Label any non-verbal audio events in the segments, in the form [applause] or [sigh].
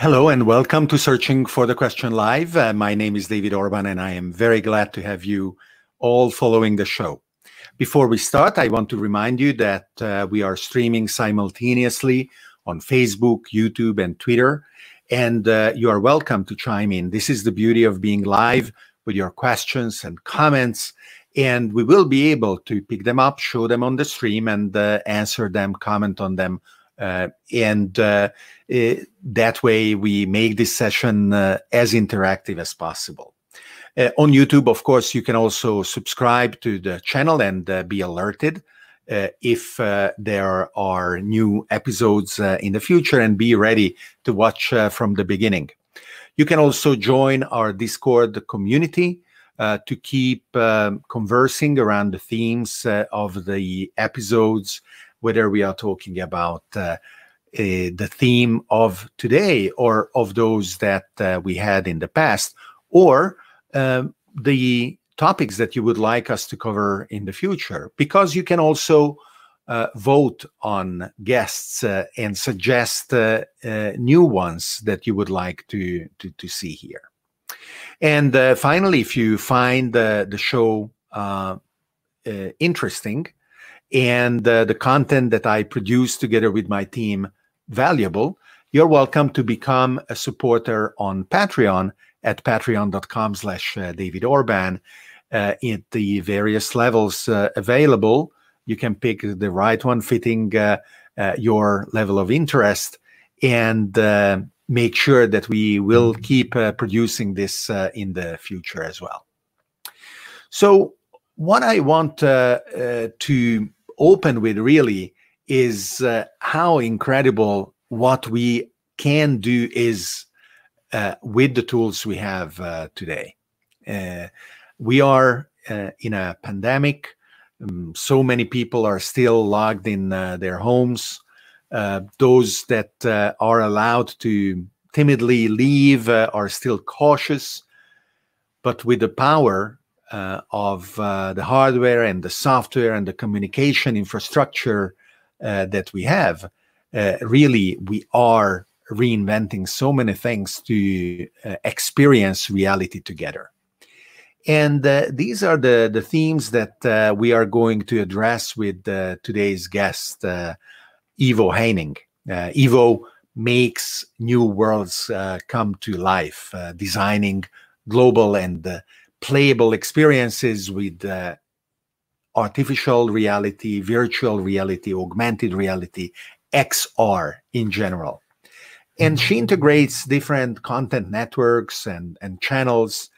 Hello and welcome to Searching for the Question Live. Uh, my name is David Orban and I am very glad to have you all following the show. Before we start, I want to remind you that uh, we are streaming simultaneously on Facebook, YouTube, and Twitter, and uh, you are welcome to chime in. This is the beauty of being live with your questions and comments, and we will be able to pick them up, show them on the stream, and uh, answer them, comment on them uh, and uh, that way we make this session uh, as interactive as possible. Uh, on YouTube, of course, you can also subscribe to the channel and uh, be alerted if there are new episodes in the future and be ready to watch from the beginning. You can also join our Discord community to keep um, conversing around the themes of the episodes whether we are talking about uh, uh, the theme of today or of those that uh, we had in the past, or um, the topics that you would like us to cover in the future, because you can also uh, vote on guests uh, and suggest uh, new ones that you would like to, to, to see here. And finally, if you find the show interesting, and uh, the content that I produce together with my team valuable, you're welcome to become a supporter on Patreon at patreon.com slash uh, David Orban uh, at the various levels uh, available. You can pick the right one fitting uh, uh, your level of interest and make sure that we will keep producing this in the future as well. So what I want to open with really is uh, how incredible what we can do is uh, with the tools we have uh, today. Uh, we are uh, in a pandemic. Um, so many people are still locked in uh, their homes. Those that are allowed to timidly leave are still cautious. But with the power uh, of uh, the hardware and the software and the communication infrastructure uh, that we have, uh, really we are reinventing so many things to uh, experience reality together. And uh, these are the, the themes that we are going to address with today's guest, Ivo Heining. Ivo makes new worlds come to life, designing global and playable experiences with uh, artificial reality, virtual reality, augmented reality, XR in general. And she mm-hmm. integrates different content networks and, and channels.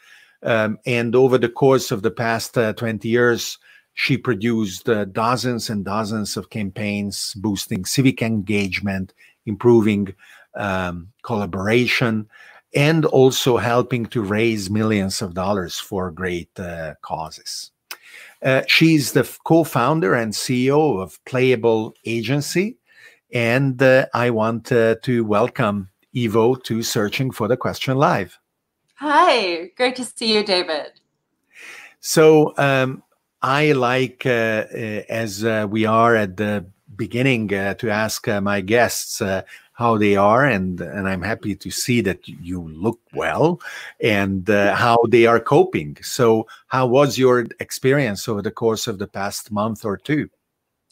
Um, and over the course of the past uh, 20 years, she produced uh, dozens and dozens of campaigns boosting civic engagement, improving um, collaboration, and also helping to raise millions of dollars for great uh, causes. Uh, she's the co-founder and CEO of Playable Agency, and uh, I want uh, to welcome Ivo to Searching for the Question Live. Hi, great to see you, David. So um, I like, uh, uh, as we are at the beginning, to ask my guests how they are and and i'm happy to see that you look well and uh, how they are coping. So how was your experience over the course of the past month or two?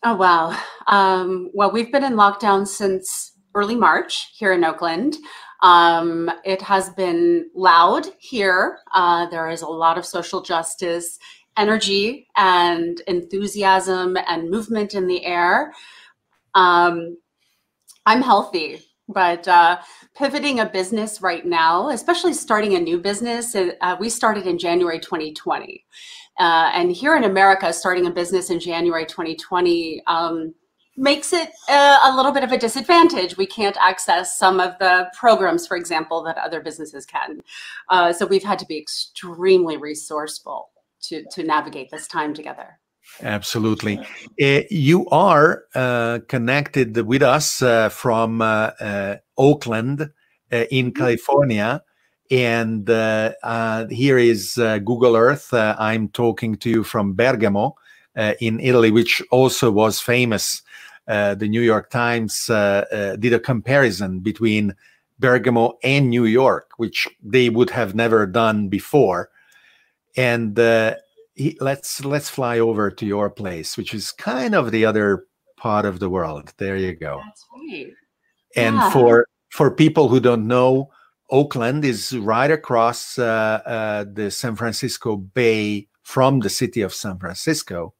Oh wow um, well we've been in lockdown since early march here in oakland. Um, it has been loud here. Uh, there is a lot of social justice energy and enthusiasm and movement in the air um, I'm healthy, but uh, pivoting a business right now, especially starting a new business, uh, we started in January 2020. Uh, and here in America, starting a business in January 2020 um, makes it a, uh, a, little bit of a disadvantage. We can't access some of the programs, for example, that other businesses can. Uh, so we've had to be extremely resourceful to, to navigate this time together. Absolutely. Uh, you are uh, connected with us uh, from uh, uh, Oakland uh, in mm-hmm. California. And here is Google Earth. I'm talking to you from Bergamo in Italy, which also was famous uh, the New York Times did a comparison between Bergamo and New York, which they would have never done before. And uh, he, let's let's fly over to your place, which is kind of the other part of the world. There you go. That's right. And Yeah. for for people who don't know, Oakland is right across uh, uh, the San Francisco Bay from the city of San Francisco,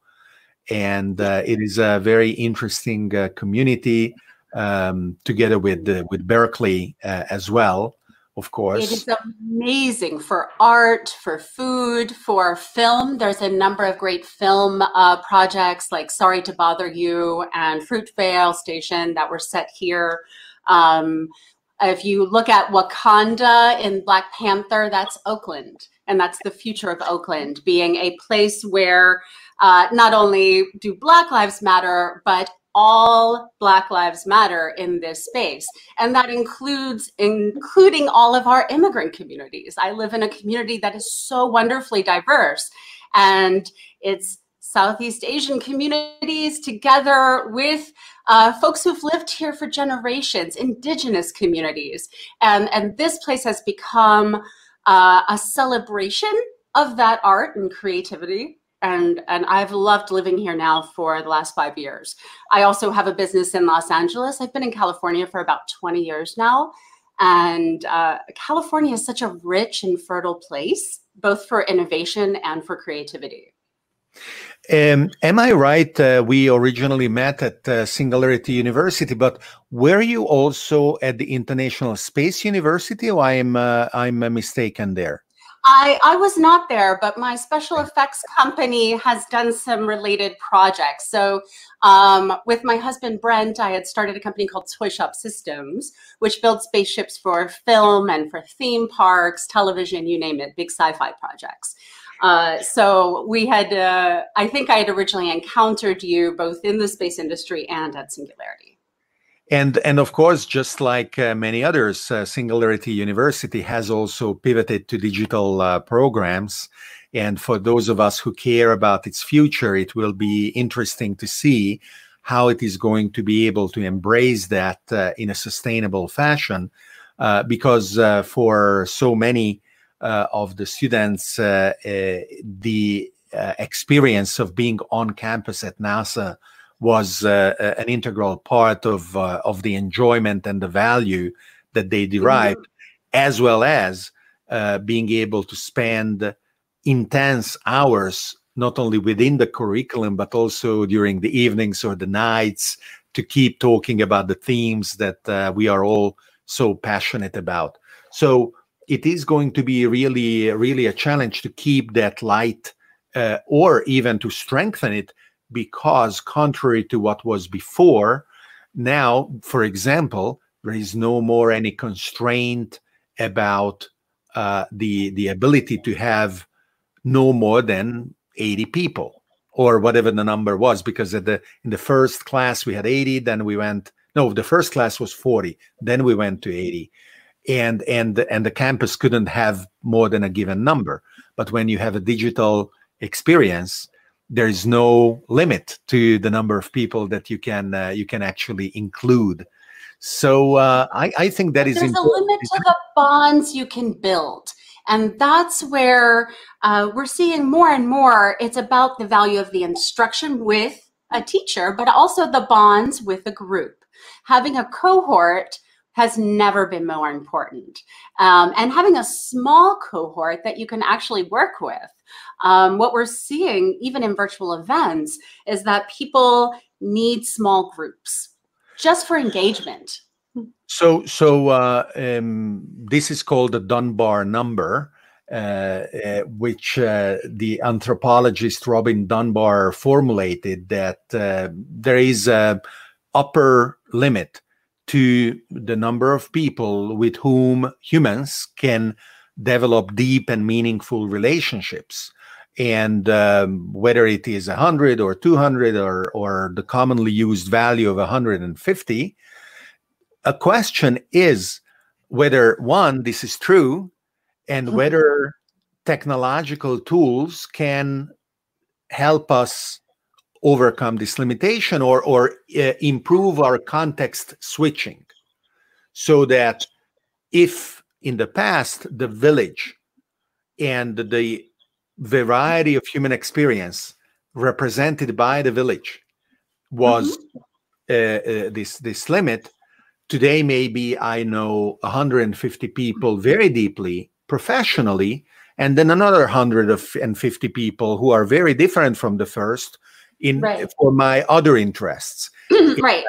and uh, it is a very interesting uh, community. Um, together with uh, with Berkeley uh, as well, of course. It is amazing for art, for food, for film. There's a number of great film uh, projects like Sorry to Bother You and Fruitvale Station that were set here. Um, if you look at Wakanda in Black Panther, that's Oakland. And that's the future of Oakland being a place where uh, not only do Black Lives Matter, but all Black Lives Matter in this space. And that includes including all of our immigrant communities. I live in a community that is so wonderfully diverse. And it's southeast asian communities together with uh, folks who've lived here for generations indigenous communities. And and this place has become uh, a celebration of that art and creativity and and I've loved living here now for the last five years. I also have a business in Los Angeles. I've been in California for about 20 years now. And uh, California is such a rich and fertile place, both for innovation and for creativity. Um, am I right? Uh, we originally met at uh, Singularity University, but were you also at the International Space University, or I'm uh, I'm mistaken there? I, I was not there, but my special effects company has done some related projects. So, um, with my husband Brent, I had started a company called Toy Shop Systems, which builds spaceships for film and for theme parks, television, you name it, big sci fi projects. Uh, so, we had, uh, I think I had originally encountered you both in the space industry and at Singularity. And and of course, just like uh, many others, uh, Singularity University has also pivoted to digital uh, programs. And for those of us who care about its future, it will be interesting to see how it is going to be able to embrace that uh, in a sustainable fashion. Uh, because uh, for so many of the students, the experience of being on campus at NASA was uh, an integral part of uh, of the enjoyment and the value that they derived, mm-hmm. as well as uh, being able to spend intense hours not only within the curriculum but also during the evenings or the nights to keep talking about the themes that uh, we are all so passionate about. So it is going to be really, really a challenge to keep that light, uh, or even to strengthen it because contrary to what was before now for example there is no more any constraint about uh, the the ability to have no more than 80 people or whatever the number was because at the in the first class we had 80 then we went no the first class was 40 then we went to 80 and and and the campus couldn't have more than a given number. But when you have a digital experience there is no limit to the number of people that you can uh, you can actually include. So uh, I, I, think that is there's important. a limit to the bonds you can build, and that's where uh, we're seeing more and more. It's about the value of the instruction with a teacher, but also the bonds with a group. Having a cohort has never been more important. Um, and having a small cohort that you can actually work with. Um, what we're seeing, even in virtual events, is that people need small groups just for engagement. So, so uh, um, this is called the Dunbar number. Uh, uh, which uh, the anthropologist Robin Dunbar formulated that uh, there is a upper limit to the number of people with whom humans can develop deep and meaningful relationships and um, whether it is 100 or 200 or, or the commonly used value of 150 a question is whether one this is true and mm-hmm. whether technological tools can help us overcome this limitation or or uh, improve our context switching so that if in the past the village and the variety of human experience represented by the village was mm-hmm. uh, uh, this this limit today maybe i know 150 people very deeply professionally and then another 150 people who are very different from the first in right. for my other interests [clears throat] right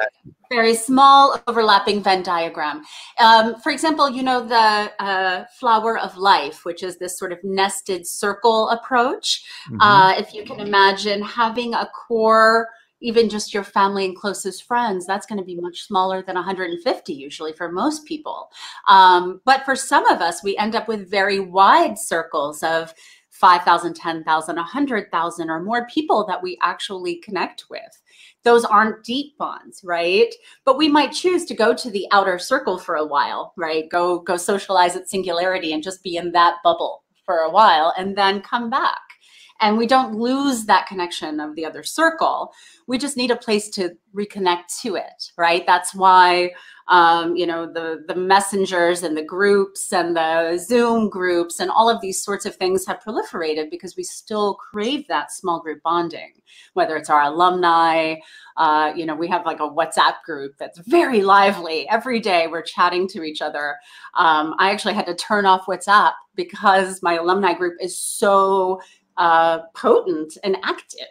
very small overlapping venn diagram um, for example you know the uh, flower of life which is this sort of nested circle approach mm-hmm. uh, if you can imagine having a core even just your family and closest friends, that's going to be much smaller than 150 usually for most people. Um, but for some of us, we end up with very wide circles of 5,000, 10,000, 100,000 or more people that we actually connect with. Those aren't deep bonds, right? But we might choose to go to the outer circle for a while, right? Go go socialize at singularity and just be in that bubble for a while and then come back and we don't lose that connection of the other circle. We just need a place to reconnect to it right? That's why um, you know the the messengers and the groups and the zoom groups and all of these sorts of things have proliferated because we still crave that small group bonding whether it's our alumni uh, you know we have like a whatsapp group that's very lively. Every day we're chatting to each other. Um, i actually had to turn off whatsapp because my alumni group is so uh, potent and active.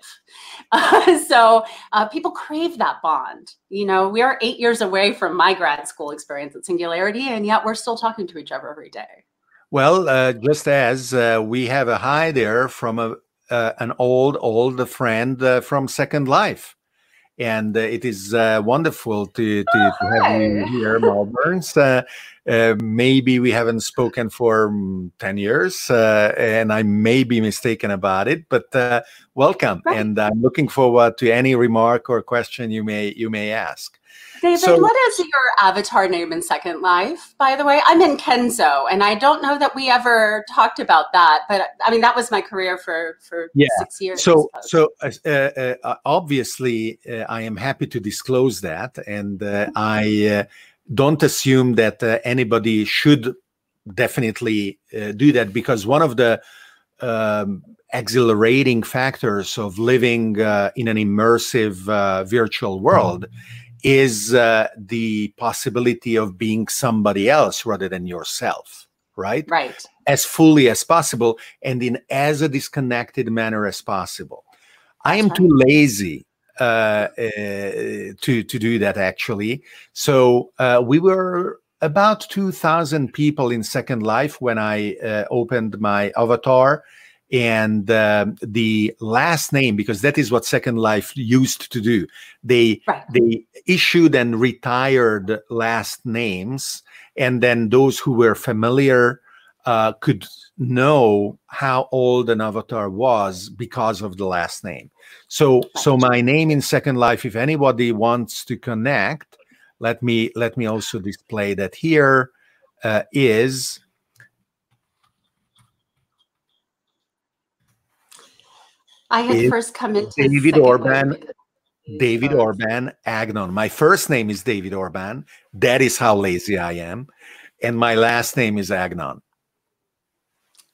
Uh, [laughs] so uh, people crave that bond. You know, we are eight years away from my grad school experience at Singularity, and yet we're still talking to each other every day. Well, uh, just as uh, we have a hi there from a uh, an old old friend from Second Life and uh, it is uh, wonderful to, to, to, have you here, Mal Burns. Uh, uh, maybe we haven't spoken for um, 10 years, uh, and I may be mistaken about it, but uh, welcome. Right. And I'm looking forward to any remark or question you may you may ask. David, so, what is your avatar name in Second Life, by the way? I'm in Kenzo, and I don't know that we ever talked about that, but I mean, that was my career for, for yeah. six years. So, so uh, uh, uh, obviously, uh, I am happy to disclose that, and uh, I uh, don't assume that anybody should definitely do that because one of the um, exhilarating factors of living in an immersive virtual world. Is uh, the possibility of being somebody else rather than yourself right? Right. As fully as possible and in as a disconnected manner as possible. I am too lazy uh, uh, to to do that actually. So uh, we were about 2000 people in second life when i uh, opened my avatar and um, the last name because that is what second life used to do. They right. they issued and retired last names and then those who were familiar uh, could know how old an avatar was because of the last name. So so my name in second life if anybody wants to connect let me let me also display that here uh, is I had first come into David Orban. David Orban Agnon. My first name is David Orban. That is how lazy I am. And my last name is Agnon.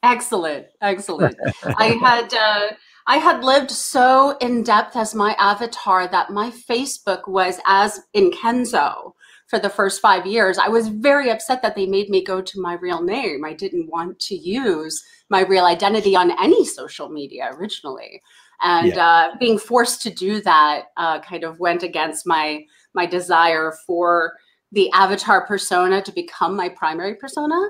Excellent. Excellent. I had uh, I had lived so in depth as my avatar that my Facebook was as in Kenzo for the first five years. I was very upset that they made me go to my real name. I didn't want to use my real identity on any social media originally. And yeah. uh, being forced to do that uh, kind of went against my my desire for the avatar persona to become my primary persona,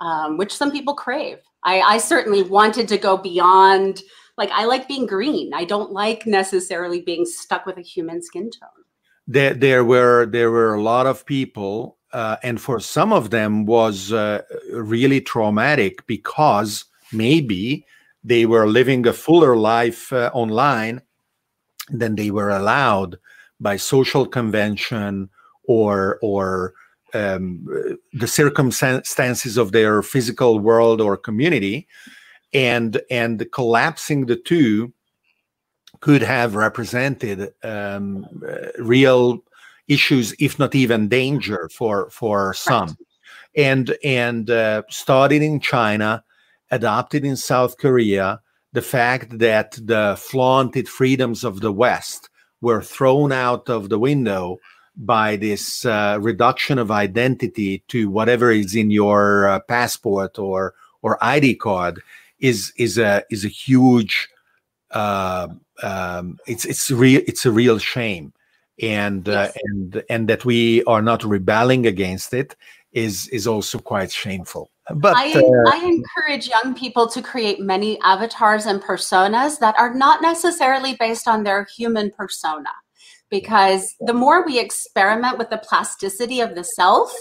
um, which some people crave. I, I certainly wanted to go beyond. Like I like being green. I don't like necessarily being stuck with a human skin tone. There, there were there were a lot of people, uh, and for some of them was uh, really traumatic because maybe they were living a fuller life uh, online than they were allowed by social convention or or um, the circumstances of their physical world or community. And and collapsing the two could have represented um, uh, real issues, if not even danger for for some. Right. And and uh, started in China, adopted in South Korea. The fact that the flaunted freedoms of the West were thrown out of the window by this uh, reduction of identity to whatever is in your uh, passport or or ID card is is a is a huge uh, um, it's it's real it's a real shame. And uh, yes. and and that we are not rebelling against it is is also quite shameful. But I, uh, I, encourage young people to create many avatars and personas that are not necessarily based on their human persona. Because the more we experiment with the plasticity of the self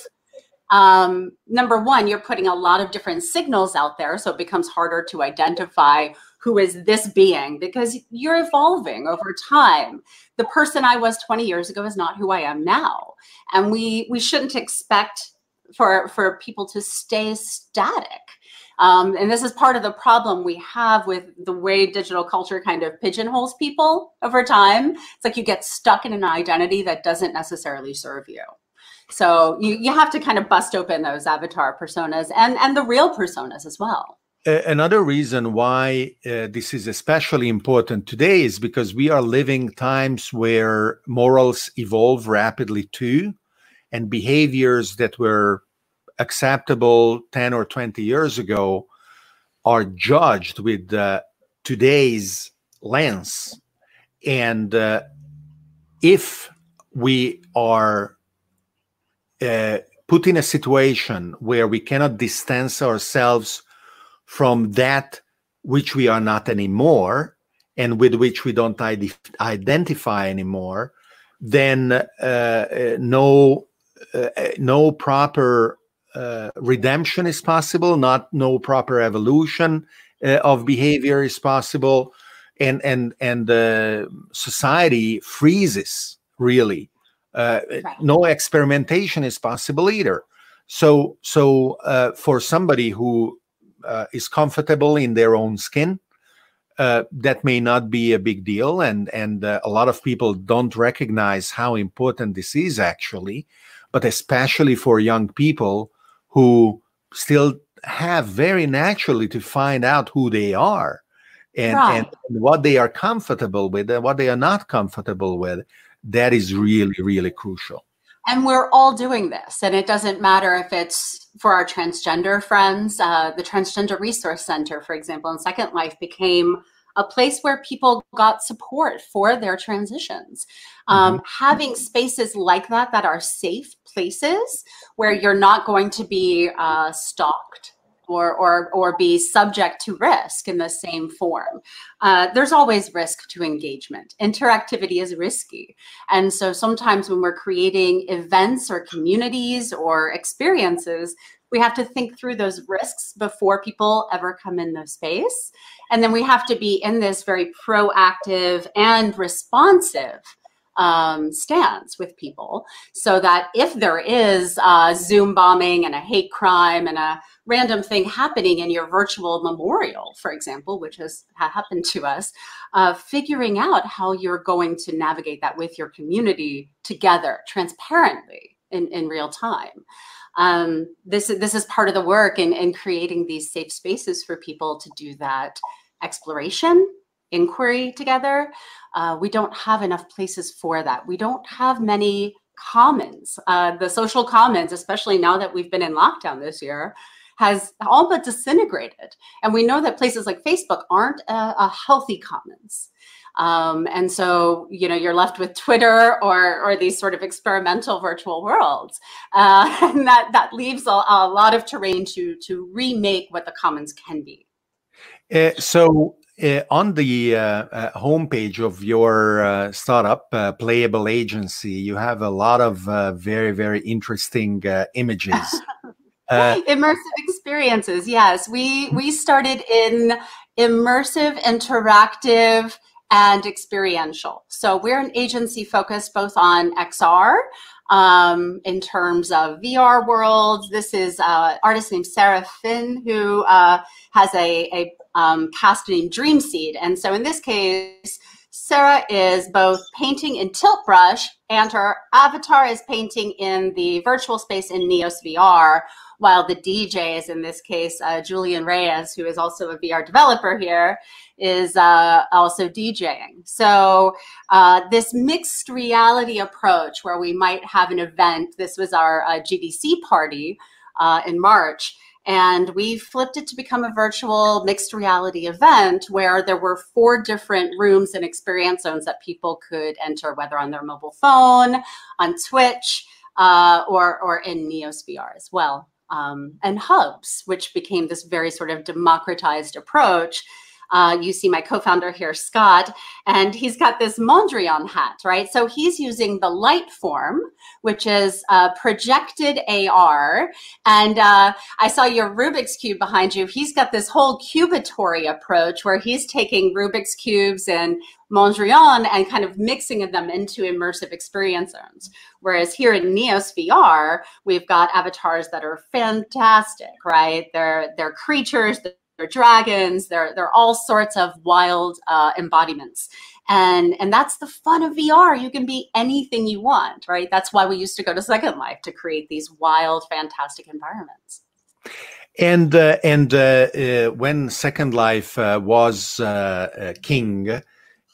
um, number one you're putting a lot of different signals out there so it becomes harder to identify who is this being because you're evolving over time. The person i was 20 years ago is not who i am now and we we shouldn't expect for for people to stay static. Um, and this is part of the problem we have with the way digital culture kind of pigeonholes people over time. It's like you get stuck in an identity that doesn't necessarily serve you so you, you have to kind of bust open those avatar personas and and the real personas as well Another reason why uh, this is especially important today is because we are living times where morals evolve rapidly too, and behaviors that were acceptable 10 or 20 years ago are judged with uh, today's lens. And uh, if we are uh, put in a situation where we cannot distance ourselves from that which we are not anymore and with which we don't identify anymore, then uh, uh, no uh, no proper uh, redemption is possible. Not no proper evolution uh, of behavior is possible, and and and society freezes really. Uh, right. No experimentation is possible either. So so for somebody who uh, is comfortable in their own skin, uh, that may not be a big deal, and and uh, a lot of people don't recognize how important this is actually, but especially for young people who still have very naturally to find out who they are and, right. and, and what they are comfortable with and what they are not comfortable with. That is really really crucial. And we're all doing this. And it doesn't matter if it's for our transgender friends. Uh, the Transgender Resource Center, for example, in Second Life became a place where people got support for their transitions. Um, mm-hmm. Having spaces like that that are safe places where you're not going to be uh, stalked or, or, or be subject to risk in the same form. Uh, there's always risk to engagement. Interactivity is risky. And so sometimes when we're creating events or communities or experiences, we have to think through those risks before people ever come in the space. And then we have to be in this very proactive and responsive um, stance with people so that if there is a Zoom bombing and a hate crime and a random thing happening in your virtual memorial, for example, which has happened to us, uh, figuring out how you're going to navigate that with your community together transparently in, in real time. Um, this, this is part of the work in, in creating these safe spaces for people to do that exploration inquiry together. Uh, we don't have enough places for that. We don't have many commons. Uh, the social commons, especially now that we've been in lockdown this year, has all but disintegrated. And we know that places like Facebook aren't a, a healthy commons. Um, and so, you know, you're left with Twitter or, or these sort of experimental virtual worlds. Uh, [laughs] and that, that leaves a, a, lot of terrain to, to remake what the commons can be. Uh, so uh, on the uh, uh, homepage of your uh, startup, uh, Playable Agency, you have a lot of uh, very, very interesting images. [laughs] immersive experiences, yes. We we started in immersive, interactive, and experiential. So we're an agency focused both on XR um, in terms of VR worlds. This is an artist named Sarah Finn who uh, has a, a um, cast named Dreamseed. And so in this case, Sarah is both painting in Tilt Brush and her avatar is painting in the virtual space in Neos VR, while the DJ is in this case uh, Julian Reyes, who is also a VR developer here, is uh, also DJing. So uh, this mixed reality approach, where we might have an event. This was our uh, GDC party uh, in March and we flipped it to become a virtual mixed reality event where there were four different rooms and experience zones that people could enter, whether on their mobile phone, on Twitch, uh, or, or in Neos VR as well. Um, and hubs, which became this very sort of democratized approach uh, you see my co-founder here, Scott, and he's got this Mondrian hat, right? So he's using the Lightform, which is uh, projected AR. And uh, I saw your Rubik's Cube behind you. He's got this whole cubatory approach where he's taking Rubik's Cubes and Mondrian and kind of mixing them into immersive experience zones. Whereas here in Neos VR, we've got avatars that are fantastic, right? They're, they're creatures, they're dragons, they're, they're all sorts of wild uh, embodiments. And, and that's the fun of VR. You can be anything you want, right? That's why we used to go to Second Life to create these wild, fantastic environments. And uh, and uh, uh, when Second Life uh, was uh, king, uh,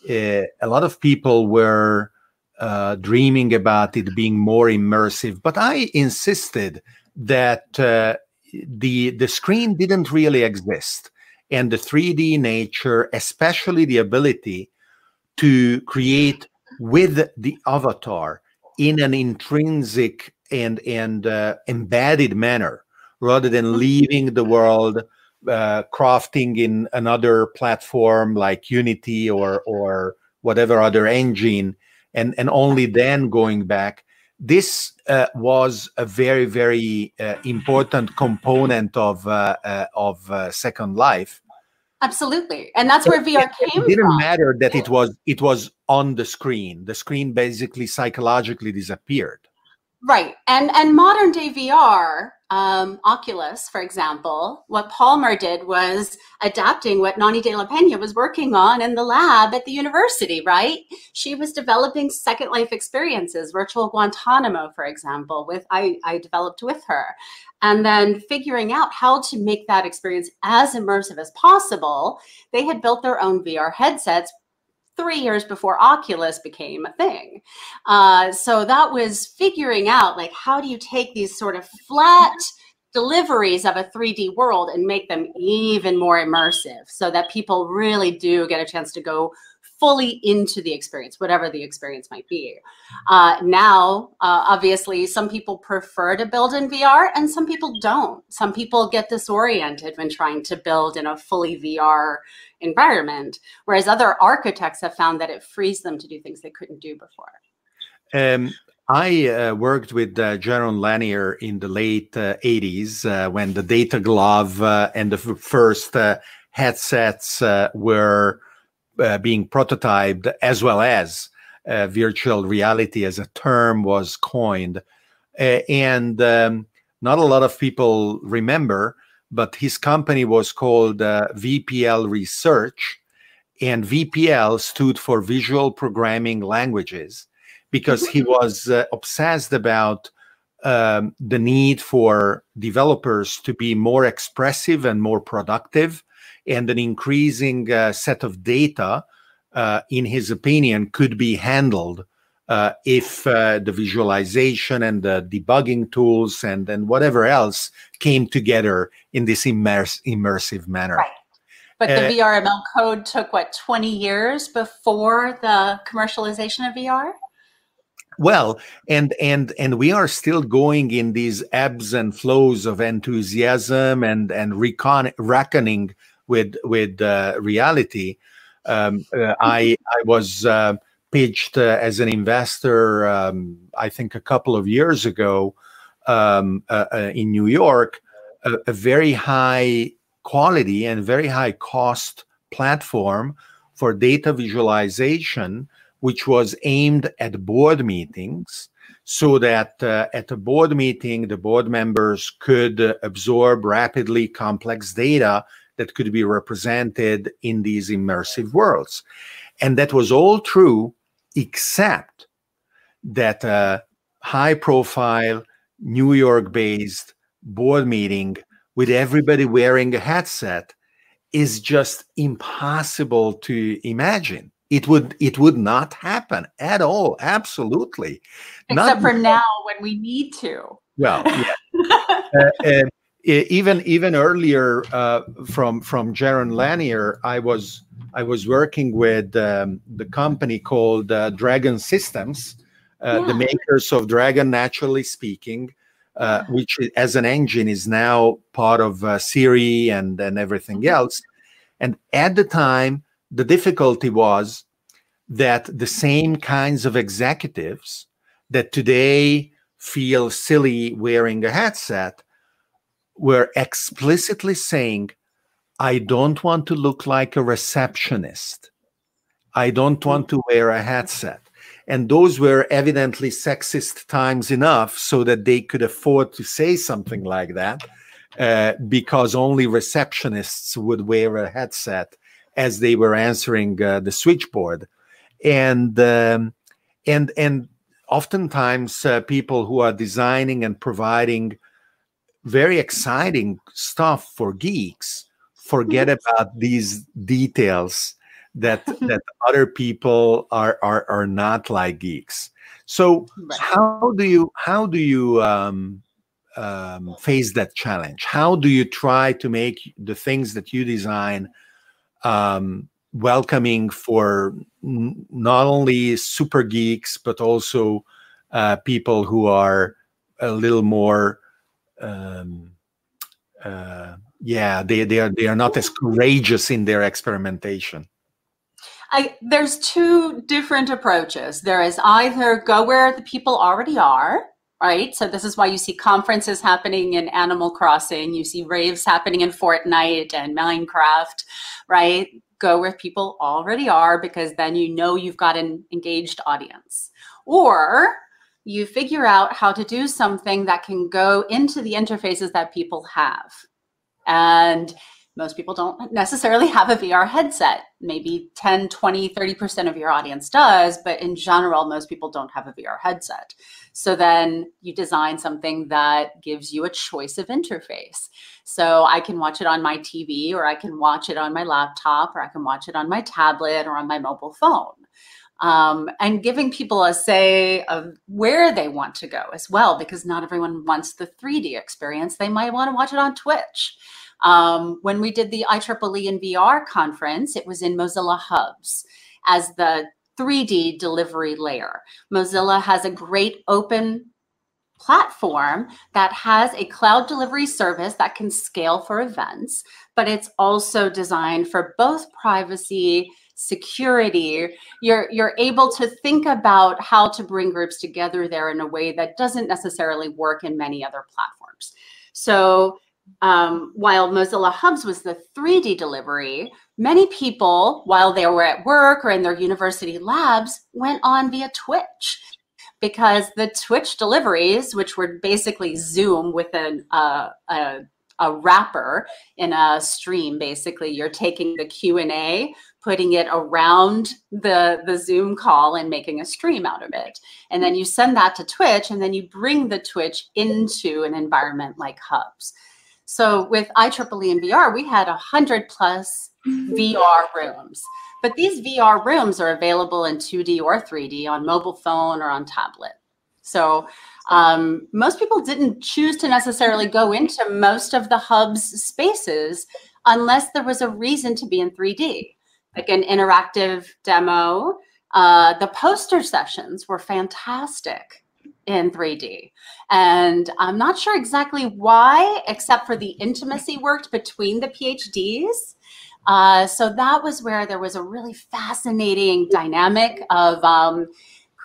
a lot of people were dreaming about it being more immersive. But I insisted that the the screen didn't really exist. And the 3d nature especially the ability to create with the avatar in an intrinsic and and uh, embedded manner rather than leaving the world uh, crafting in another platform like unity or or whatever other engine and and only then going back this uh, was a very very uh, important component of uh, uh of uh, second life. Absolutely. And that's where vr came it didn't from. matter that it was it was on the screen. The screen basically psychologically disappeared right and and modern day vr um, Oculus, for example, what Palmer did was adapting what Nonny de la Peña was working on in the lab at the university, right? She was developing Second Life experiences, virtual Guantanamo, for example, with I, I developed with her. And then figuring out how to make that experience as immersive as possible. They had built their own VR headsets three years before Oculus became a thing. Uh, so that was figuring out like how do you take these sort of flat deliveries of a 3D world and make them even more immersive so that people really do get a chance to go fully into the experience, whatever the experience might be. Uh, now, uh, obviously, some people prefer to build in VR and some people don't. Some people get disoriented when trying to build in a fully VR environment, whereas other architects have found that it frees them to do things they couldn't do before. Um, I uh, worked with uh, Jaron Lanier in the late uh, 80s uh, when the Data Glove uh, and the first uh, headsets were being prototyped, as well as virtual reality as a term was coined. and um, not a lot of people remember, but his company was called VPL Research, and VPL stood for Visual Programming Languages because he mm-hmm. was uh, obsessed about um, the need for developers to be more expressive and more productive, and an increasing uh, set of data, uh, in his opinion, could be handled uh, if uh, the visualization and the debugging tools and, and whatever else came together in this immers- immersive manner. Right. But the uh, VRML code took what 20 years before the commercialization of VR? well and and and we are still going in these ebbs and flows of enthusiasm and and recon- reckoning with with uh, reality. Um, uh, i i was uh, pitched uh, as an investor um, i think a couple of years ago um, uh, uh, in new york a, a very high quality and very high cost platform for data visualization which was aimed at board meetings so that uh, at a board meeting, the board members could uh, absorb rapidly complex data that could be represented in these immersive worlds. And that was all true, except that a high profile, New York based board meeting with everybody wearing a headset is just impossible to imagine. It would it would not happen at all. Absolutely. Except not, for now when we need to. Well, yeah. [laughs] uh, uh, even even earlier uh, from from Jaron Lanier, I was I was working with um, the company called uh, Dragon Systems, uh, yeah. the makers of Dragon Naturally Speaking, uh, yeah. which as an engine is now part of uh, Siri and and everything mm-hmm. else. And at the time, the difficulty was that the same kinds of executives that today feel silly wearing a headset were explicitly saying, I don't want to look like a receptionist. I don't want to wear a headset. And those were evidently sexist times enough so that they could afford to say something like that uh, because only receptionists would wear a headset as they were answering uh, the switchboard. And, um, and, and oftentimes uh, people who are designing and providing very exciting stuff for geeks. Forget mm-hmm. about these details that [laughs] that other people are are are not like geeks. So how do you how do you um, um, face that challenge? How do you try to make the things that you design um, welcoming for n- not only super geeks but also uh, people who are a little more um, uh, yeah, they, they are they are not as courageous in their experimentation. I, there's two different approaches. There is either go where the people already are, right? So this is why you see conferences happening in Animal Crossing, you see raves happening in Fortnite and Minecraft, right? Go where people already are because then you know you've got an engaged audience. Or you figure out how to do something that can go into the interfaces that people have. And most people don't necessarily [laughs] have a VR headset. Maybe 10, 20, 30% of your audience does, but in general, most people don't have a VR headset. So then you design something that gives you a choice of interface. So I can watch it on my TV, or I can watch it on my laptop, or I can watch it on my tablet or on my mobile phone um, and giving people a say of where they want to go as well, because not everyone wants the 3D experience. They might want to watch it on Twitch. Um, when we did the IEEE in VR conference, it was in Mozilla Hubs as the 3D delivery layer. Mozilla has a great open platform that has a cloud delivery service that can scale for events, but it's also designed for both privacy security. You're you're able to think about how to bring groups together there in a way that doesn't necessarily work in many other platforms. So um, while Mozilla Hubs was the 3D delivery, many people, while they were at work or in their university labs, went on via Twitch. Because the Twitch deliveries, which were basically Zoom with an, uh, a, a wrapper in a stream, basically, you're taking the Q and A putting it around the the zoom call and making a stream out of it. And then you send that to twitch and then you bring the twitch into an environment like hubs. So with ieee and vr we had 100 plus vr rooms. But these vr rooms are available in 2d or 3d on mobile phone or on tablet. So um, most people didn't choose to necessarily go into most of the hubs spaces unless there was a reason to be in 3d like an interactive demo. Uh, the poster sessions were fantastic in 3D. And I'm not sure exactly why, except for the intimacy worked between the PhDs. Uh, so that was where there was a really fascinating dynamic of um,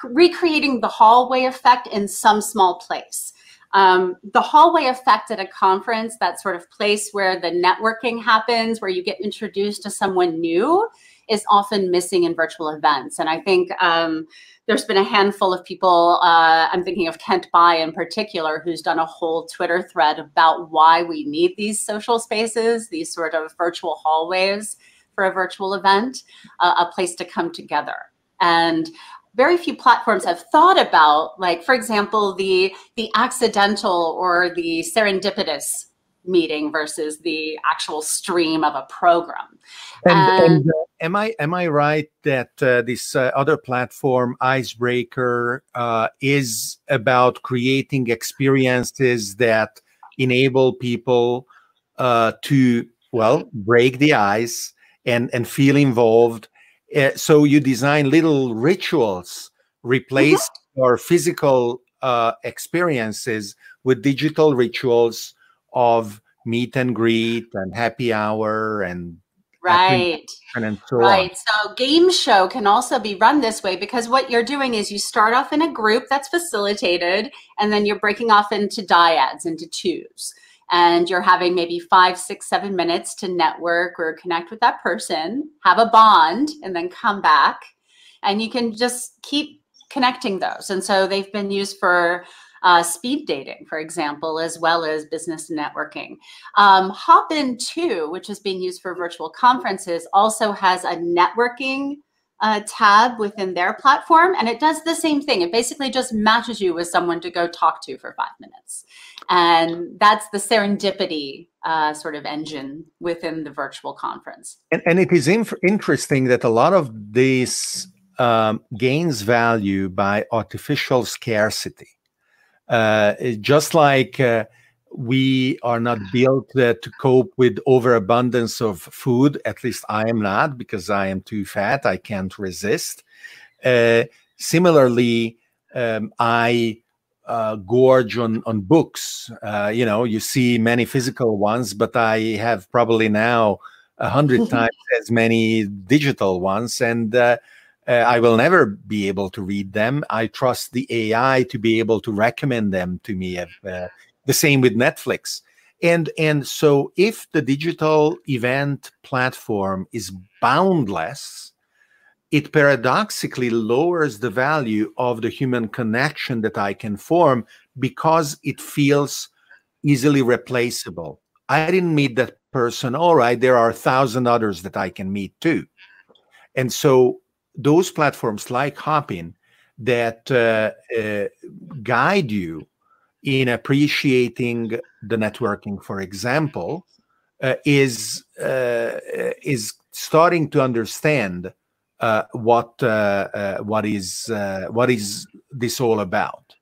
recreating the hallway effect in some small place. Um, the hallway effect at a conference, that sort of place where the networking happens, where you get introduced to someone new, is often missing in virtual events. And I think um, there's been a handful of people, uh, I'm thinking of Kent Bye in particular, who's done a whole Twitter thread about why we need these social spaces, these sort of virtual hallways for a virtual event, uh, a place to come together. And very few platforms have thought about, like, for example, the the accidental or the serendipitous meeting versus the actual stream of a program. And, and, and uh, am I am I right that uh, this uh, other platform, Icebreaker, uh, is about creating experiences that enable people uh, to well break the ice and and feel involved. Uh, so you design little rituals, replace mm-hmm. your physical experiences with digital rituals of meet and greet and happy hour and right and so right on. so game show can also be run this way because what you're doing is you start off in a group that's facilitated and then you're breaking off into dyads into twos and you're having maybe five six seven minutes to network or connect with that person have a bond and then come back and you can just keep connecting those and so they've been used for uh, speed dating, for example, as well as business networking. Um, Hopin 2, which is being used for virtual conferences, also has a networking uh, tab within their platform, and it does the same thing. It basically just matches you with someone to go talk to for five minutes. And that's the serendipity uh, sort of engine within the virtual conference. And, and it is inf- interesting that a lot of this um, gains value by artificial scarcity. Uh, just like uh, we are not built uh, to cope with overabundance of food, at least I am not because I am too fat, I can't resist. Uh, similarly, um, I uh, gorge on, on books. Uh, you know, you see many physical ones, but I have probably now a hundred times as many digital ones. And uh, I will never be able to read them. I trust the AI to be able to recommend them to me. Uh, the same with Netflix. And and so if the digital event platform is boundless, it paradoxically lowers the value of the human connection that I can form because it feels easily replaceable. I didn't meet that person. All right, there are a thousand others that I can meet too. And so those platforms like Hopin that uh, uh, guide you in appreciating the networking, for example, uh, is uh, is starting to understand uh, what uh, what is what is this all about.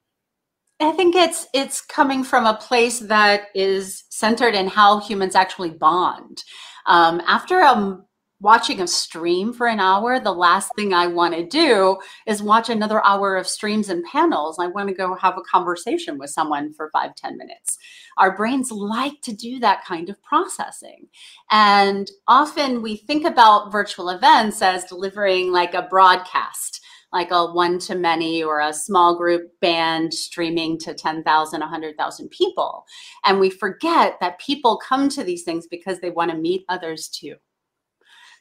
I think it's it's coming from a place that is centered in how humans actually bond. Um, after a watching a stream for an hour, the last thing I want to do is watch another hour of streams and panels. I want to go have a conversation with someone for five, ten minutes. Our brains like to do that kind of processing. And often we think about virtual events as delivering like a broadcast like a one to many or a small group band streaming to 10,000, 100,000 people. And we forget that people come to these things because they want to meet others too.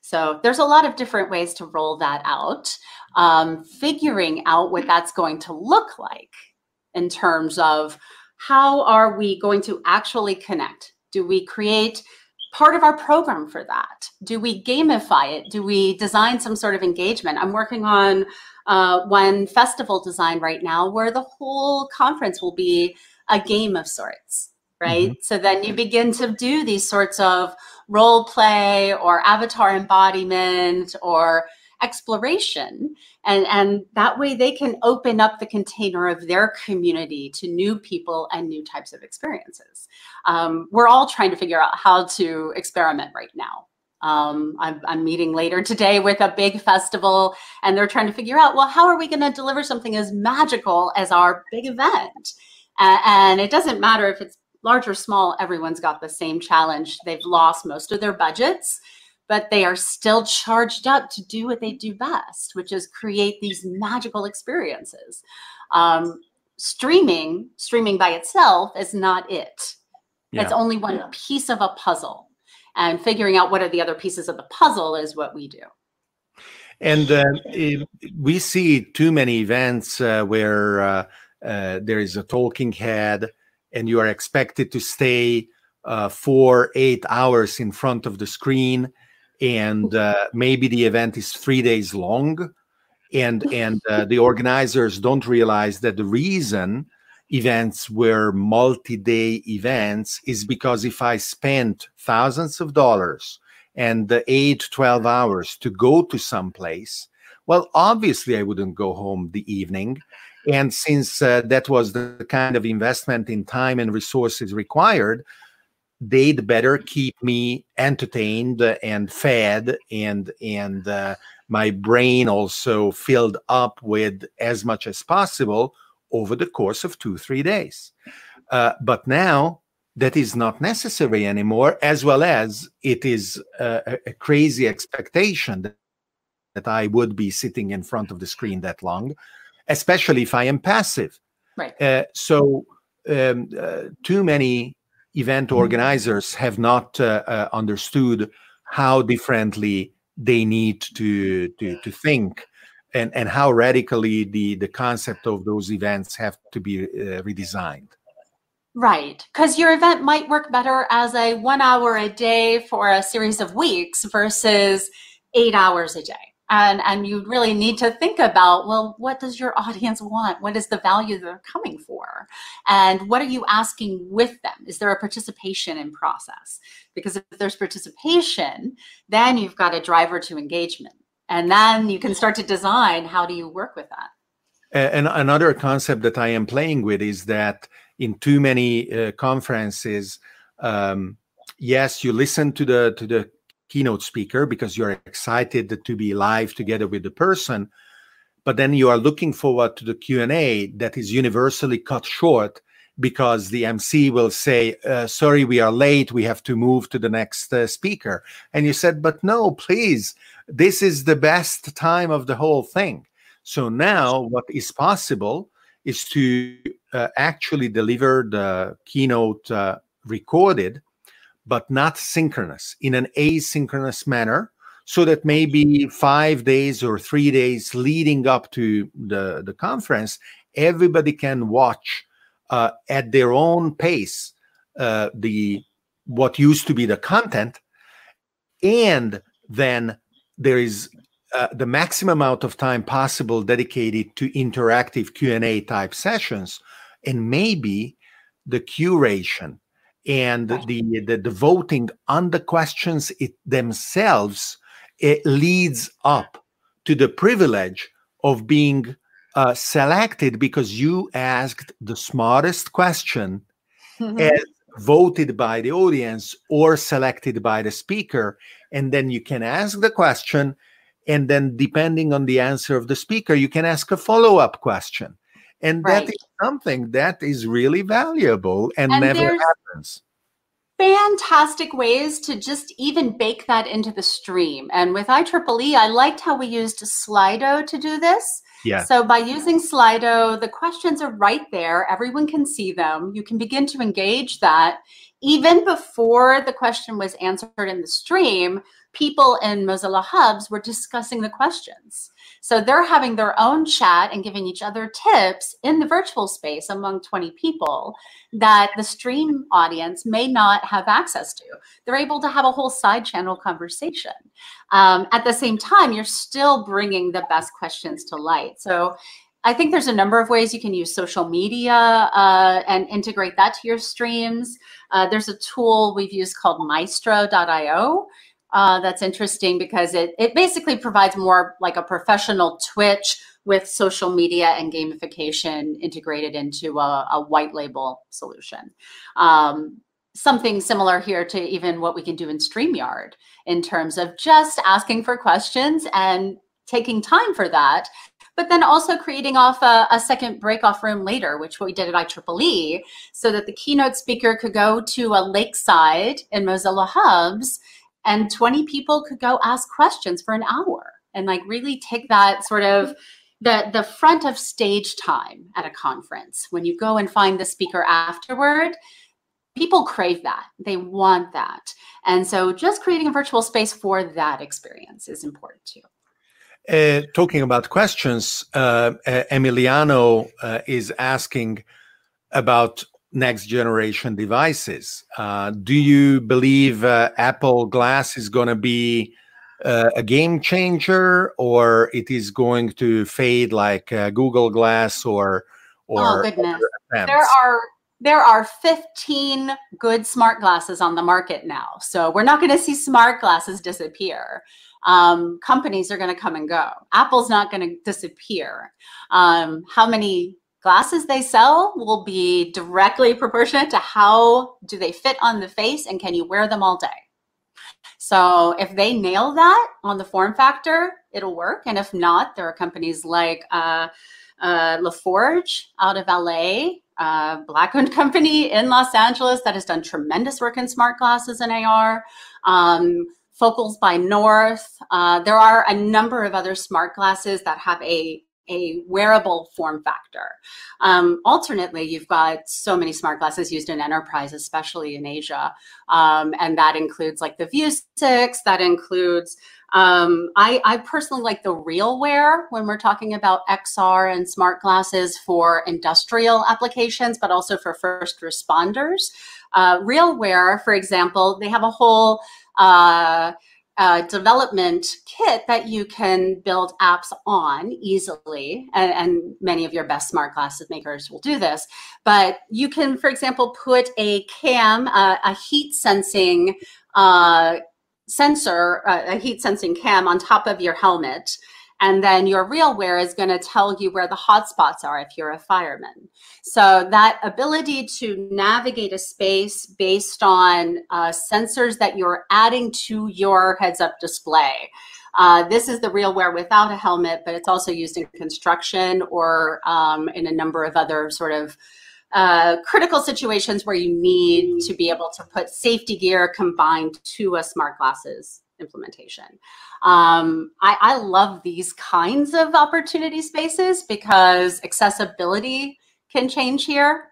So there's a lot of different ways to roll that out. Um, figuring out what that's going to look like in terms of how are we going to actually connect? Do we create part of our program for that? Do we gamify it? Do we design some sort of engagement? I'm working on uh, one festival design right now where the whole conference will be a game of sorts, right? Mm-hmm. So then you begin to do these sorts of role play or avatar embodiment or exploration and and that way they can open up the container of their community to new people and new types of experiences um, we're all trying to figure out how to experiment right now um, I'm, I'm, meeting later today with a big festival and they're trying to figure out well how are we going to deliver something as magical as our big event and it doesn't matter if it's large or small, everyone's got the same challenge. They've lost most of their budgets, but they are still charged up to do what they do best, which is create these magical experiences. Um, streaming, streaming by itself is not it. Yeah. It's only one yeah. piece of a puzzle. And figuring out what are the other pieces of the puzzle is what we do. And uh, we see too many events uh, where uh, uh there is a talking head and you are expected to stay uh, four, eight hours in front of the screen. and uh, maybe the event is three days long and [laughs] and uh, the organizers don't realize that the reason events were multi-day events is because if i spent thousands of dollars and the 8 12 hours to go to some place well obviously i wouldn't go home the evening and since uh, that was the kind of investment in time and resources required they'd better keep me entertained and fed and and uh, my brain also filled up with as much as possible over the course of two three days. Uh, but now that is not necessary anymore as well as it is a, a crazy expectation that, that i would be sitting in front of the screen that long especially if i am passive right uh, so um, uh, too many event mm-hmm. organizers have not uh, uh, understood how differently they need to to, to think and, and how radically the, the concept of those events have to be uh, redesigned. Right. Because your event might work better as a one hour a day for a series of weeks versus eight hours a day and and you really need to think about well what does your audience want? What is the value they're coming for? And what are you asking with them? Is there a participation in process? Because if there's participation then you've got a driver to engagement. And then you can start to design how do you work with that. And another concept that i am playing with is that in too many uh, conferences um, yes you listen to the to the keynote speaker because you're excited to be live together with the person but then you are looking forward to the q&a that is universally cut short because the mc will say uh, sorry we are late. We have to move to the next uh, speaker. And you said but no please this is the best time of the whole thing. So now what is possible is to uh, actually deliver the keynote uh, recorded but not synchronous in an asynchronous manner so that maybe five days or three days leading up to the, the conference everybody can watch uh, at their own pace uh, the what used to be the content and then there is uh, the maximum amount of time possible dedicated to interactive q&a type sessions and maybe the curation and the, the, the voting on the questions it themselves it leads up to the privilege of being uh, selected because you asked the smartest question mm-hmm. as voted by the audience or selected by the speaker. And then you can ask the question. And then depending on the answer of the speaker you can ask a follow-up question and right. that is something that is really valuable and, and never happens fantastic ways to just even bake that into the stream. And with IEEE, I liked how we used Slido to do this. Yeah. So by using Slido, the questions are right there. Everyone can see them. You can begin to engage that even before the question was answered in the stream. People in Mozilla Hubs were discussing the questions. So they're having their own chat and giving each other tips in the virtual space among 20 people that the stream audience may not have access to. They're able to have a whole side channel conversation. Um, at the same time, you're still bringing the best questions to light. So I think there's a number of ways you can use social media uh, and integrate that to your streams. Uh, there's a tool we've used called maestro.io uh, that's interesting because it, it basically provides more like a professional Twitch with social media and gamification integrated into a, a white label solution. Um, something similar here to even what we can do in StreamYard in terms of just asking for questions and taking time for that but then also creating off a, a, second break off room later, which we did at IEEE, so that the keynote speaker could go to a lakeside in Mozilla Hubs and 20 people could go ask questions for an hour and like really take that sort of the the front of stage time at a conference. When you go and find the speaker afterward people crave that. They want that. And so just creating a virtual space for that experience is important too. Uh, talking about questions uh, emiliano uh, is asking about next generation devices. Uh, do you believe uh, Apple Glass is going to be uh, a game changer, or it is going to fade like uh, Google Glass or or oh goodness, there are there are 15 good smart glasses on the market now. So we're not going to see smart glasses disappear. Um, companies are going to come and go. Apple's not going to disappear. Um, how many glasses they sell will be directly proportionate to how do they fit on the face and can you wear them all day. So if they nail that on the form factor, it'll work. And if not, there are companies like uh, uh, LaForge out of LA, uh, black owned [laughs] company in Los Angeles that has done tremendous work in smart glasses and AR. Um, Focals by North. Uh, there are a number of other smart glasses that have a a wearable form factor. Um, alternately, you've got so many smart glasses used in enterprise, especially in Asia. Um, and that includes like the View 6, that includes, um, I, I, personally like the RealWear when we're talking about XR and smart glasses for industrial applications, but also for first responders. Uh, RealWear, for example, they have a whole uh, uh, development kit that you can build apps on easily. And, and, many of your best smart glasses makers will do this. But you can, for example, put a cam, uh, a heat sensing uh, sensor, uh, a heat sensing cam on top of your helmet and then your RealWear is going to tell you where the hotspots are if you're a fireman. So that ability to navigate a space based on uh, sensors that you're adding to your heads-up display. Uh, this is the RealWear without a helmet, but it's also used in construction or um, in a number of other sort of uh, critical situations where you need to be able to put safety gear combined to a smart glasses implementation. Um, I, I love these kinds of opportunity spaces because accessibility can change here.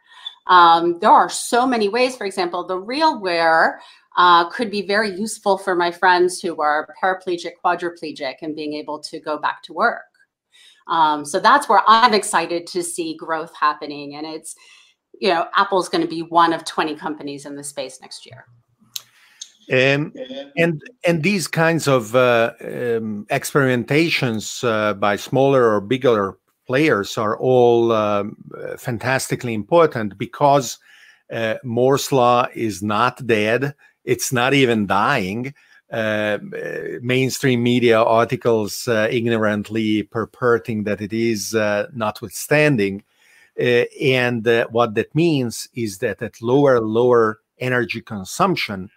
Um, there are so many ways. For example, the RealWear uh, could be very useful for my friends who are paraplegic, quadriplegic, and being able to go back to work. Um, so that's where I'm excited to see growth happening. And it's, you know, Apple's going to be one of 20 companies in the space next year. Um, and and these kinds of uh, um, experimentations uh, by smaller or bigger players are all um, fantastically important because uh, Moore's law is not dead; it's not even dying. Uh, mainstream media articles uh, ignorantly purporting that it is, uh, notwithstanding. and what that means is that at lower lower energy consumption,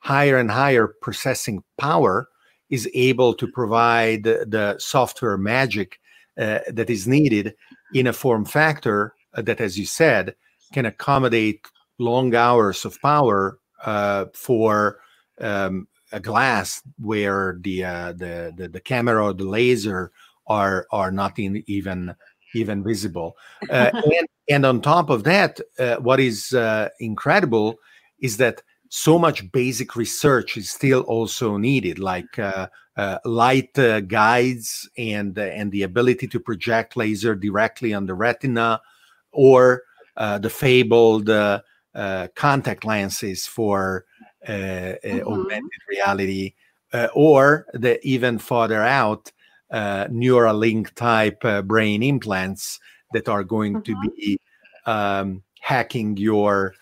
higher and higher processing power is able to provide the software magic uh, that is needed in a form factor uh, that, as you said, can accommodate long hours of power uh, for um, a glass where the, uh, the, the the camera or the laser are are not in, even even visible. Uh, [laughs] and, and on top of that, uh, what is incredible is that so much basic research is still also needed, like uh, uh, light uh, guides and uh, and the ability to project laser directly on the retina, or uh, the fabled uh, contact lenses for mm-hmm. augmented reality, or the even farther out Neuralink type brain implants that are going mm-hmm. to be um, hacking your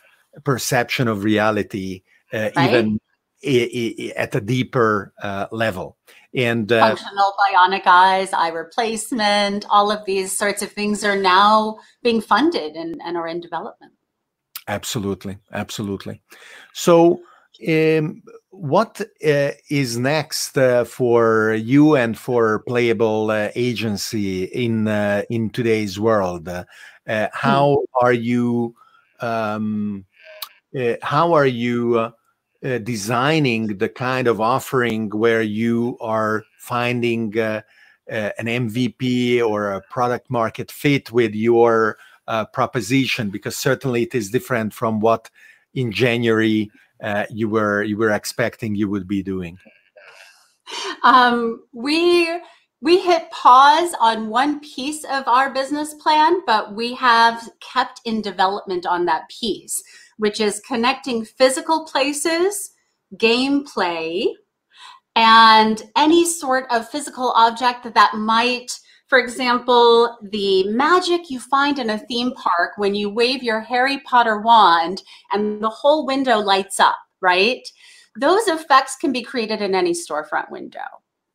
perception of reality uh, right? even I- I- at a deeper uh, level. And uh, functional bionic eyes eye replacement all of these sorts of things are now being funded and, and are in development. Absolutely. Absolutely. So um, what uh, is next uh, for you and for playable uh, agency in uh, in today's world? Uh, how hmm. are you um, how are you uh, uh, designing the kind of offering where you are finding uh, uh, an MVP or a product market fit with your uh, proposition? Because certainly it is different from what in January you were you were expecting you would be doing. Um, we we hit pause on one piece of our business plan, but we have kept in development on that piece which is connecting physical places, gameplay, and any sort of physical object that, that might for example, the magic you find in a theme park when you wave your Harry Potter wand and the whole window lights up, right? Those effects can be created in any storefront window.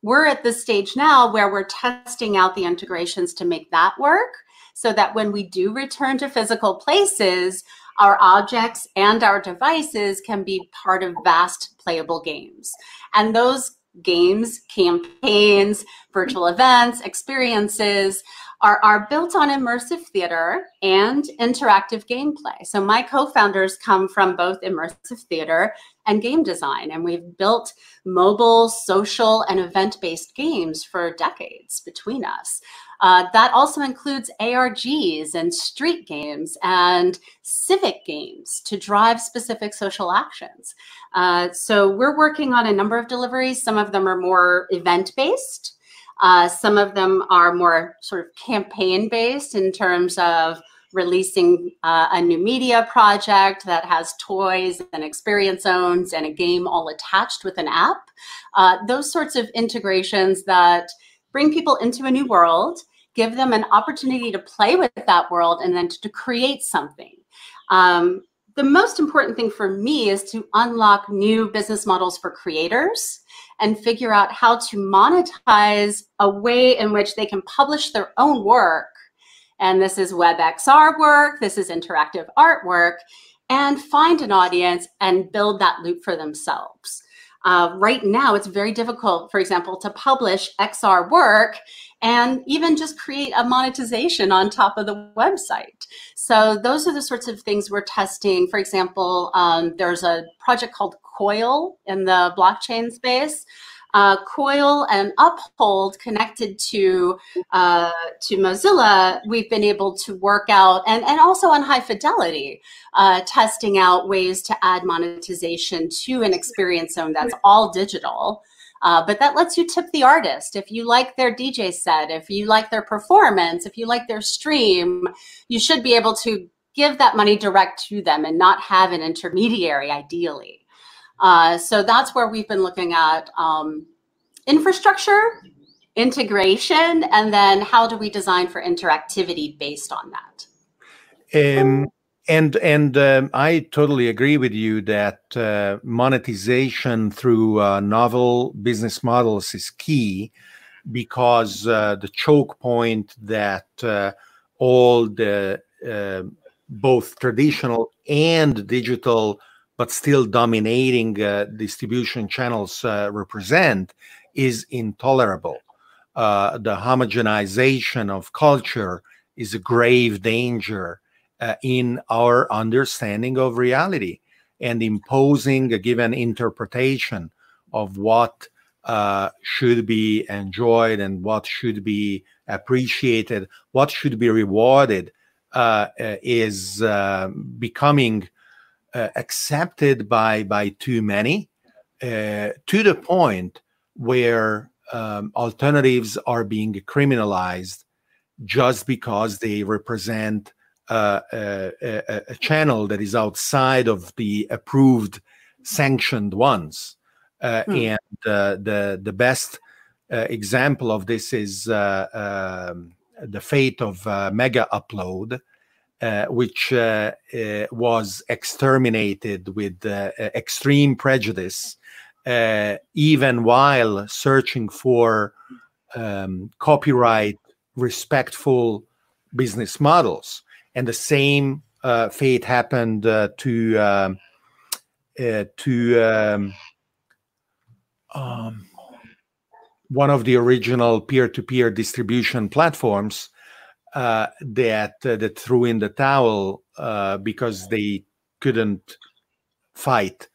We're at the stage now where we're testing out the integrations to make that work so that when we do return to physical places, our objects and our devices can be part of vast playable games. And those games, campaigns, virtual events, experiences are, are built on immersive theater and interactive gameplay. So my co-founders come from both immersive theater and game design, and we've built mobile, social, and event-based games for decades between us. Uh, that also includes ARGs and street games and civic games to drive specific social actions. Uh, so we're working on a number of deliveries. Some of them are more event-based. Uh, some of them are more sort of campaign-based in terms of releasing uh, a new media project that has toys and experience zones and a game all attached with an app. Uh, those sorts of integrations that bring people into a new world give them an opportunity to play with that world and then to, to create something. Um, the most important thing for me is to unlock new business models for creators and figure out how to monetize a way in which they can publish their own work. And this is WebXR work, this is interactive artwork, and find an audience and build that loop for themselves. Uh, right now, it's very difficult, for example, to publish XR work and even just create a monetization on top of the website. So those are the sorts of things we're testing. For example, um, there's a project called Coil in the blockchain space. Uh, Coil and Uphold connected to uh, to Mozilla, we've been able to work out, and, and also on High Fidelity, uh, testing out ways to add monetization to an experience zone that's all digital. Uh, but that lets you tip the artist. If you like their DJ set, if you like their performance, if you like their stream, you should be able to give that money direct to them and not have an intermediary, ideally. Uh, so that's where we've been looking at um, infrastructure, integration, and then how do we design for interactivity based on that? Um, and and um, I totally agree with you that uh, monetization through uh, novel business models is key because uh, the choke point that uh, all the uh, both traditional and digital but still dominating uh, distribution channels represent is intolerable. the homogenization of culture is a grave danger uh, in our understanding of reality and imposing a given interpretation of what uh, should be enjoyed and what should be appreciated, what should be rewarded, uh, uh is uh, becoming uh, accepted by by too many, to the point where um, alternatives are being criminalized just because they represent uh, a, a, channel that is outside of the approved sanctioned ones. Uh, hmm. And uh, the the best uh, example of this is uh, um, the fate of uh, Megaupload, which was exterminated with extreme prejudice, even while searching for um, copyright respectful business models and the same uh, fate happened uh, to um, uh, to um, um, one of the original peer-to-peer distribution platforms uh, that uh, that threw in the towel uh, because they couldn't fight.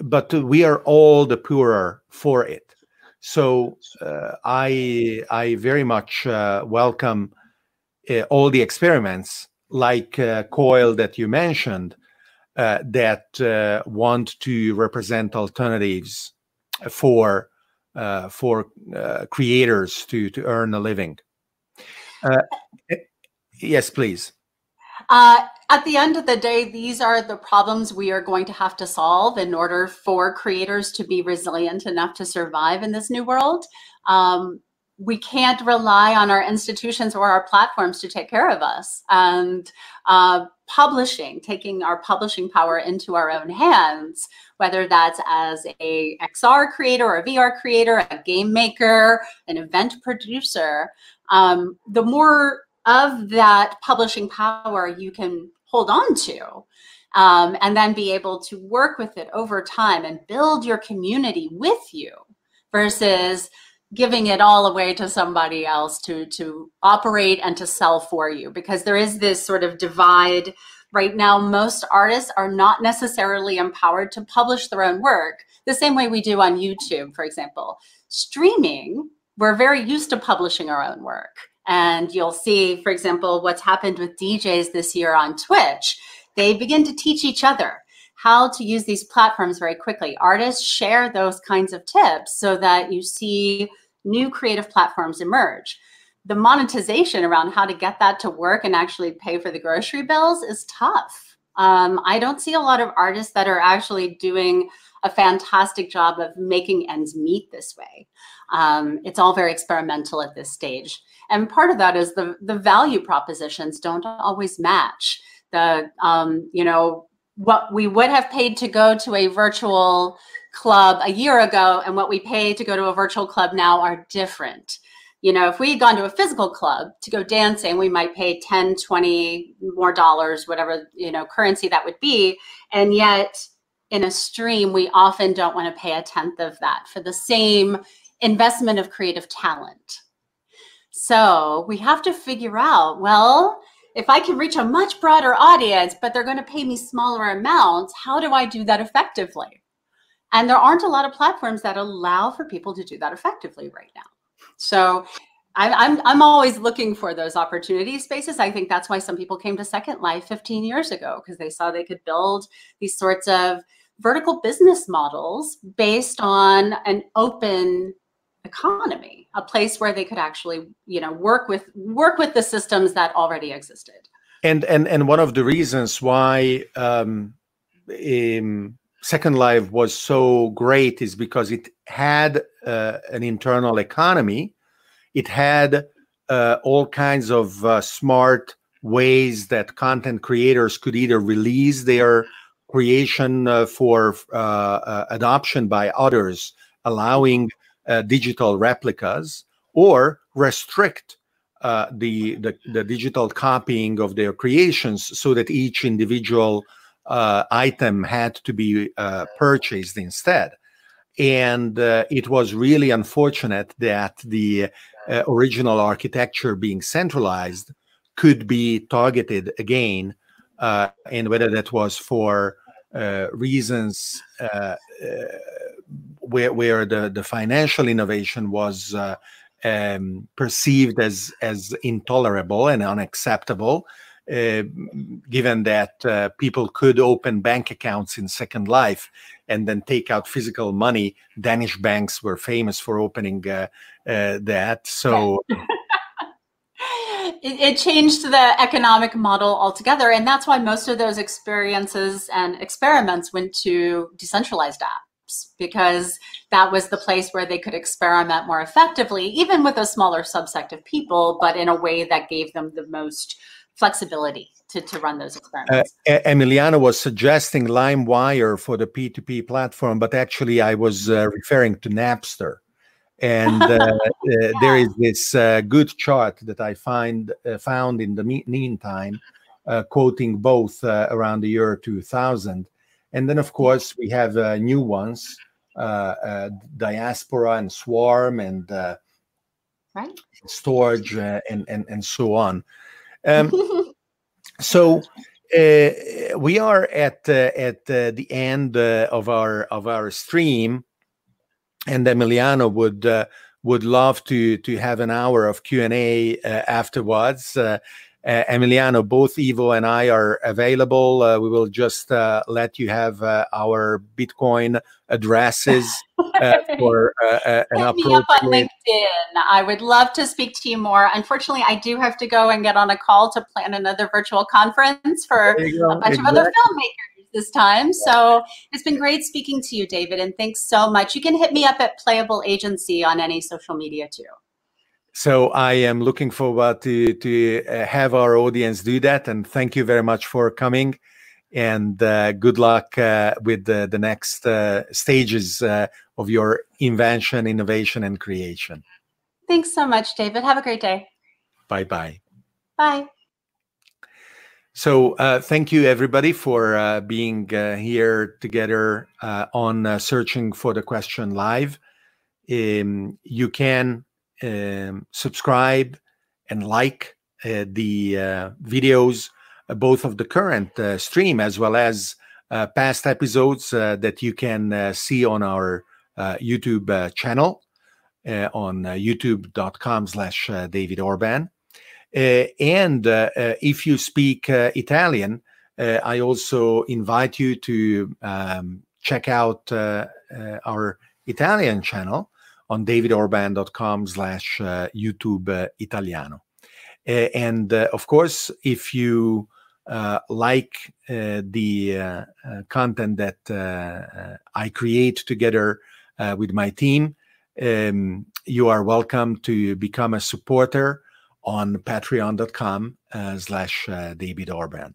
but we are all the poorer for it. So I I very much welcome uh, all the experiments like uh, coil that you mentioned uh, that uh, want to represent alternatives for uh, for uh, creators to to earn a living yes please at the end of the day, these are the problems we are going to have to solve in order for creators to be resilient enough to survive in this new world. Um, we can't rely on our institutions or our platforms to take care of us. And uh, publishing, taking our publishing power into our own hands, whether that's as a XR creator or a VR creator, a game maker, an event producer, um, the more of that publishing power you can hold on to um, and then be able to work with it over time and build your community with you versus giving it all away to somebody else to to operate and to sell for you because there is this sort of divide right now. Most artists are not necessarily empowered to publish their own work the same way we do on YouTube for example. Streaming we're very used to publishing our own work. And you'll see for example what's happened with DJs this year on Twitch. They begin to teach each other how to use these platforms very quickly. Artists share those kinds of tips so that you see new creative platforms emerge. The monetization around how to get that to work and actually pay for the grocery bills is tough. Um, I don't see a lot of artists that are actually doing a fantastic job of making ends meet this way. Um, it's all very experimental at this stage. And part of that is the, the value propositions don't always match. The, um, you know, what we would have paid to go to a virtual club a year ago and what we pay to go to a virtual club now are different. You know, if we had gone to a physical club to go dancing, we might pay 10, 20 more dollars, whatever, you know, currency that would be. And yet in a stream, we often don't want to pay a tenth of that for the same investment of creative talent. So we have to figure out, well, if I can reach a much broader audience, but they're going to pay me smaller amounts, how do I do that effectively? And there aren't a lot of platforms that allow for people to do that effectively right now. So I'm, I'm always looking for those opportunity spaces. I think that's why some people came to Second Life 15 years ago because they saw they could build these sorts of vertical business models based on an open economy a place where they could actually you know work with work with the systems that already existed. And and and one of the reasons why um, um, second life was so great is because it had uh, an internal economy. It had uh, all kinds of uh, smart ways that content creators could either release their creation uh, for uh, uh, adoption by others allowing uh, digital replicas or restrict uh, the, the, the digital copying of their creations so that each individual uh, item had to be uh, purchased instead. And uh, it was really unfortunate that the uh, original architecture being centralized could be targeted again, and whether that was for reasons where where the the financial innovation was uh, um, perceived as as intolerable and unacceptable, uh, given that uh, people could open bank accounts in Second Life and then take out physical money. Danish banks were famous for opening uh, uh, that, so. [laughs] It, it, changed the economic model altogether. And that's why most of those experiences and experiments went to decentralized apps because that was the place where they could experiment more effectively, even with a smaller subset of people, but in a way that gave them the most flexibility to, to run those experiments. Uh, Emiliano was suggesting LimeWire for the P2P platform, but actually I was uh, referring to Napster. And uh, [laughs] yeah. Uh, there is this uh, good chart that I find uh, found in the meantime, quoting both around the year 2000 and then, of course, we have uh, new ones, uh, uh, Diaspora and Swarm and right. Storj and, and, and so on. Um, [laughs] so uh, we are at uh, at uh, the end of our of our stream, and Emiliano would would love to to have an hour of Q and A afterwards. uh, Emiliano, both Ivo and I are available. Uh, we will just uh, let you have uh, our Bitcoin addresses [laughs] uh, for uh, uh, an Hit me up on LinkedIn. I would love to speak to you more. Unfortunately, I do have to go and get on a call to plan another virtual conference for a bunch exactly. of other filmmakers this time. So it's been great speaking to you, David, and thanks so much. You can hit me up at Playable Agency on any social media too. So I am looking forward to to uh, have our audience do that, and thank you very much for coming. And uh, good luck uh, with the, the next uh, stages uh, of your invention, innovation, and creation. Thanks so much, David. Have a great day. Bye bye. Bye. So, uh, thank you everybody for uh, being uh, here together uh, on uh, Searching for the Question Live. Um, you can um, subscribe and like uh, the uh, videos, uh, both of the current uh, stream as well as past episodes that you can see on our YouTube channel on youtube.com slash David Orban. Uh, and uh, uh, if you speak Italian, I also invite you to um, check out our Italian channel on davidorban.com slash YouTube Italiano. and of course, if you uh, like uh, the uh, content that I create together with my team, um, you are welcome to become a supporter on patreon.com uh, slash uh, David Orban.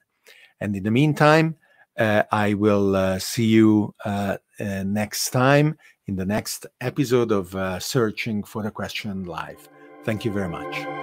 And in the meantime, uh, I will uh, see you uh, uh, next time in the next episode of uh, Searching for the Question Live. Thank you very much.